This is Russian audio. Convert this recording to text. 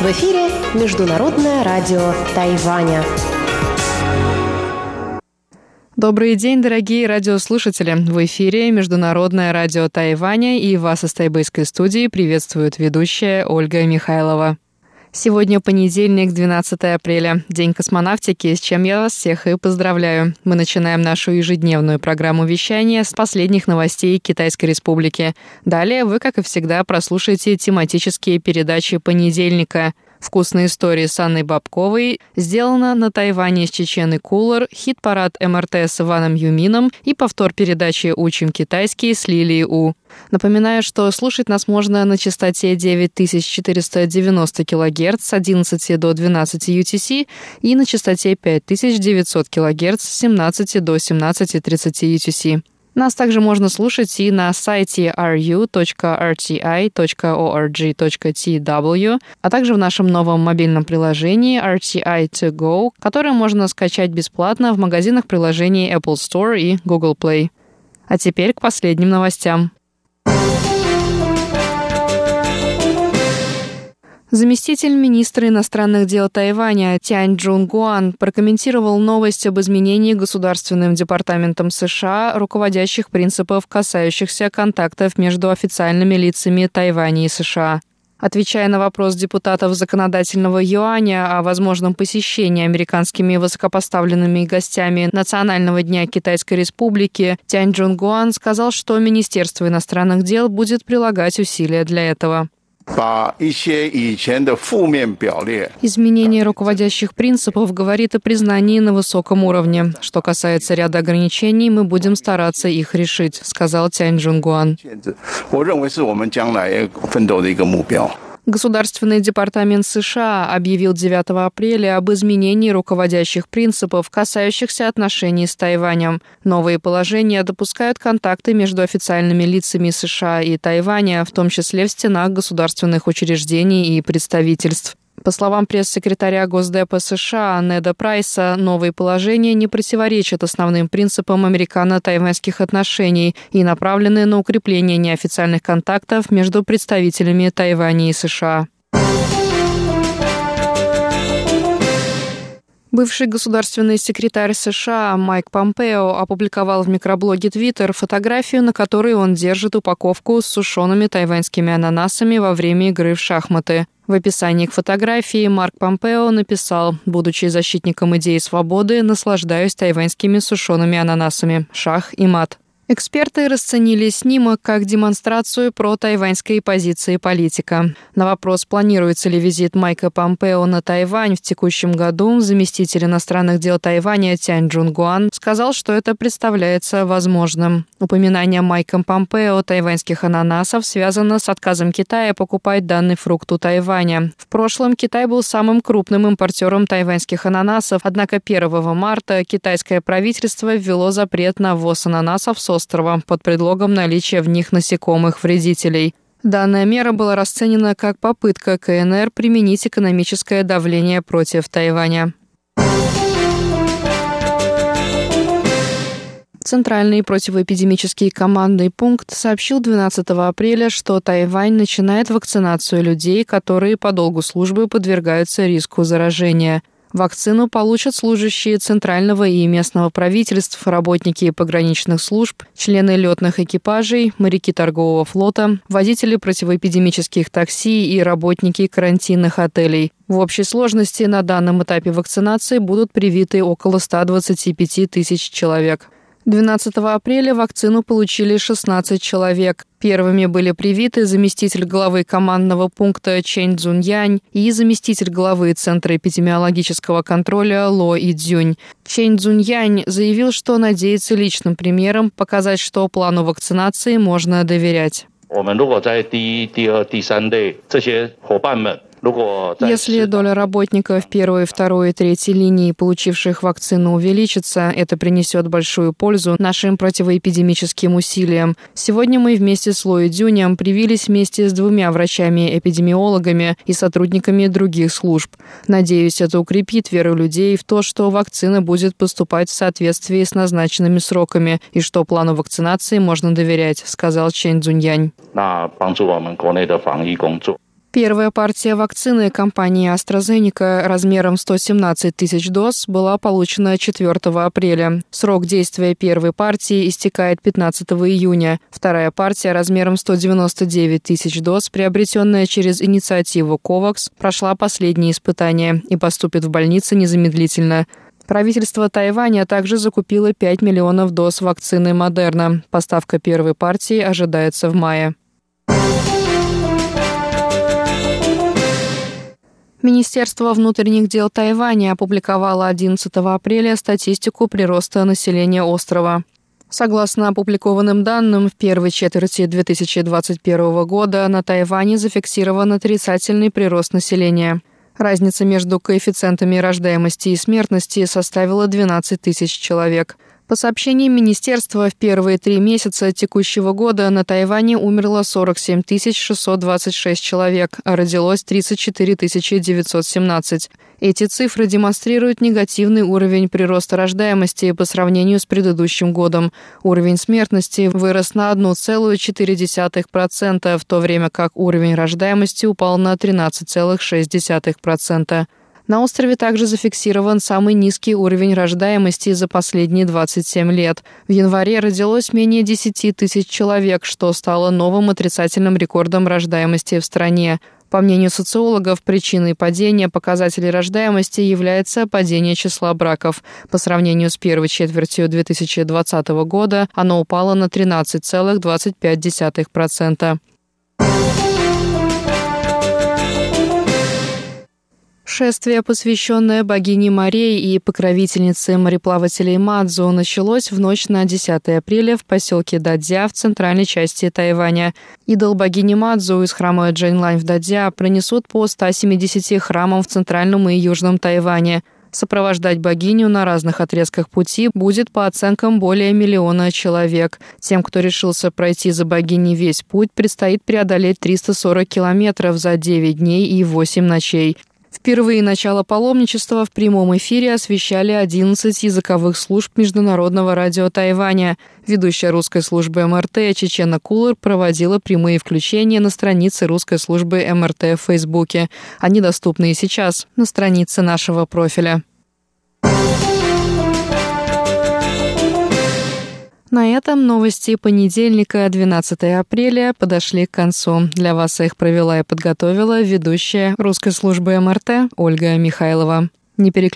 В эфире Международное радио Тайваня. Добрый день, дорогие радиослушатели! В эфире Международное радио Тайваня и вас из тайбэйской студии приветствует ведущая Ольга Михайлова. Сегодня понедельник, 12 апреля, День космонавтики, с чем я вас всех и поздравляю. Мы начинаем нашу ежедневную программу вещания с последних новостей Китайской Республики. Далее вы, как и всегда, прослушаете тематические передачи понедельника – Вкусные истории с Анной Бабковой сделано на Тайване с Чечены Кулер, хит-парад МРТ с Иваном Юмином и повтор передачи «Учим китайский» с Лилией У. Напоминаю, что слушать нас можно на частоте 9490 кГц с 11 до 12 UTC и на частоте 5900 кГц с 17 до 17.30 UTC. Нас также можно слушать и на сайте ru.rti.org.tw, а также в нашем новом мобильном приложении RTI To Go, которое можно скачать бесплатно в магазинах приложений Apple Store и Google Play. А теперь к последним новостям. Заместитель министра иностранных дел Тайваня Тянь Джун Гуан прокомментировал новость об изменении Государственным департаментом США руководящих принципов, касающихся контактов между официальными лицами Тайваня и США. Отвечая на вопрос депутатов законодательного юаня о возможном посещении американскими высокопоставленными гостями Национального дня Китайской Республики, Тянь Джун Гуан сказал, что Министерство иностранных дел будет прилагать усилия для этого. Изменение руководящих принципов говорит о признании на высоком уровне. Что касается ряда ограничений, мы будем стараться их решить, сказал Тянь Джунгуан. Государственный департамент США объявил 9 апреля об изменении руководящих принципов, касающихся отношений с Тайванем. Новые положения допускают контакты между официальными лицами США и Тайваня, в том числе в стенах государственных учреждений и представительств. По словам пресс-секретаря Госдепа США Неда Прайса, новые положения не противоречат основным принципам американо-тайваньских отношений и направлены на укрепление неофициальных контактов между представителями Тайваня и США. Бывший государственный секретарь США Майк Помпео опубликовал в микроблоге Twitter фотографию, на которой он держит упаковку с сушеными тайваньскими ананасами во время игры в шахматы. В описании к фотографии Марк Помпео написал «Будучи защитником идеи свободы, наслаждаюсь тайваньскими сушеными ананасами. Шах и мат». Эксперты расценили снимок как демонстрацию про тайваньской позиции политика. На вопрос, планируется ли визит Майка Помпео на Тайвань в текущем году, заместитель иностранных дел Тайваня Тянь Джун Гуан сказал, что это представляется возможным. Упоминание Майком Помпео тайваньских ананасов связано с отказом Китая покупать данный фрукт у Тайваня. В прошлом Китай был самым крупным импортером тайваньских ананасов, однако 1 марта китайское правительство ввело запрет на ввоз ананасов с острова под предлогом наличия в них насекомых-вредителей. Данная мера была расценена как попытка КНР применить экономическое давление против Тайваня. Центральный противоэпидемический командный пункт сообщил 12 апреля, что Тайвань начинает вакцинацию людей, которые по долгу службы подвергаются риску заражения. Вакцину получат служащие центрального и местного правительств, работники пограничных служб, члены летных экипажей, моряки торгового флота, водители противоэпидемических такси и работники карантинных отелей. В общей сложности на данном этапе вакцинации будут привиты около 125 тысяч человек. 12 апреля вакцину получили 16 человек. Первыми были привиты заместитель главы командного пункта Чэнь Цзуньянь и заместитель главы Центра эпидемиологического контроля Ло Идзюнь. Чэнь Цзуньянь заявил, что надеется личным примером показать, что плану вакцинации можно доверять. Если доля работников первой, второй и третьей линии, получивших вакцину, увеличится, это принесет большую пользу нашим противоэпидемическим усилиям. Сегодня мы вместе с Лои Дюнем привились вместе с двумя врачами-эпидемиологами и сотрудниками других служб. Надеюсь, это укрепит веру людей в то, что вакцина будет поступать в соответствии с назначенными сроками и что плану вакцинации можно доверять, сказал Чен Цзуньянь. Первая партия вакцины компании AstraZeneca размером 117 тысяч доз была получена 4 апреля. Срок действия первой партии истекает 15 июня. Вторая партия размером 199 тысяч доз, приобретенная через инициативу COVAX, прошла последние испытания и поступит в больницы незамедлительно. Правительство Тайваня также закупило 5 миллионов доз вакцины Модерна. Поставка первой партии ожидается в мае. Министерство внутренних дел Тайваня опубликовало 11 апреля статистику прироста населения острова. Согласно опубликованным данным, в первой четверти 2021 года на Тайване зафиксирован отрицательный прирост населения. Разница между коэффициентами рождаемости и смертности составила 12 тысяч человек – по сообщениям министерства, в первые три месяца текущего года на Тайване умерло 47 626 человек, а родилось 34 917. Эти цифры демонстрируют негативный уровень прироста рождаемости по сравнению с предыдущим годом. Уровень смертности вырос на 1,4%, в то время как уровень рождаемости упал на 13,6%. На острове также зафиксирован самый низкий уровень рождаемости за последние 27 лет. В январе родилось менее 10 тысяч человек, что стало новым отрицательным рекордом рождаемости в стране. По мнению социологов, причиной падения показателей рождаемости является падение числа браков. По сравнению с первой четвертью 2020 года оно упало на 13,25%. Шествие, посвященное богине Марии и покровительнице мореплавателей Мадзу, началось в ночь на 10 апреля в поселке Дадзя в центральной части Тайваня. Идол богини Мадзу из храма Джейнлайн в Дадзя пронесут по 170 храмам в центральном и южном Тайване. Сопровождать богиню на разных отрезках пути будет по оценкам более миллиона человек. Тем, кто решился пройти за богиней весь путь, предстоит преодолеть 340 километров за 9 дней и 8 ночей. Впервые начало паломничества в прямом эфире освещали 11 языковых служб Международного радио Тайваня. Ведущая русской службы МРТ Чечена Кулер проводила прямые включения на странице русской службы МРТ в Фейсбуке. Они доступны и сейчас на странице нашего профиля. Этом новости понедельника, 12 апреля, подошли к концу. Для вас их провела и подготовила ведущая русской службы МРТ Ольга Михайлова. Не переключайтесь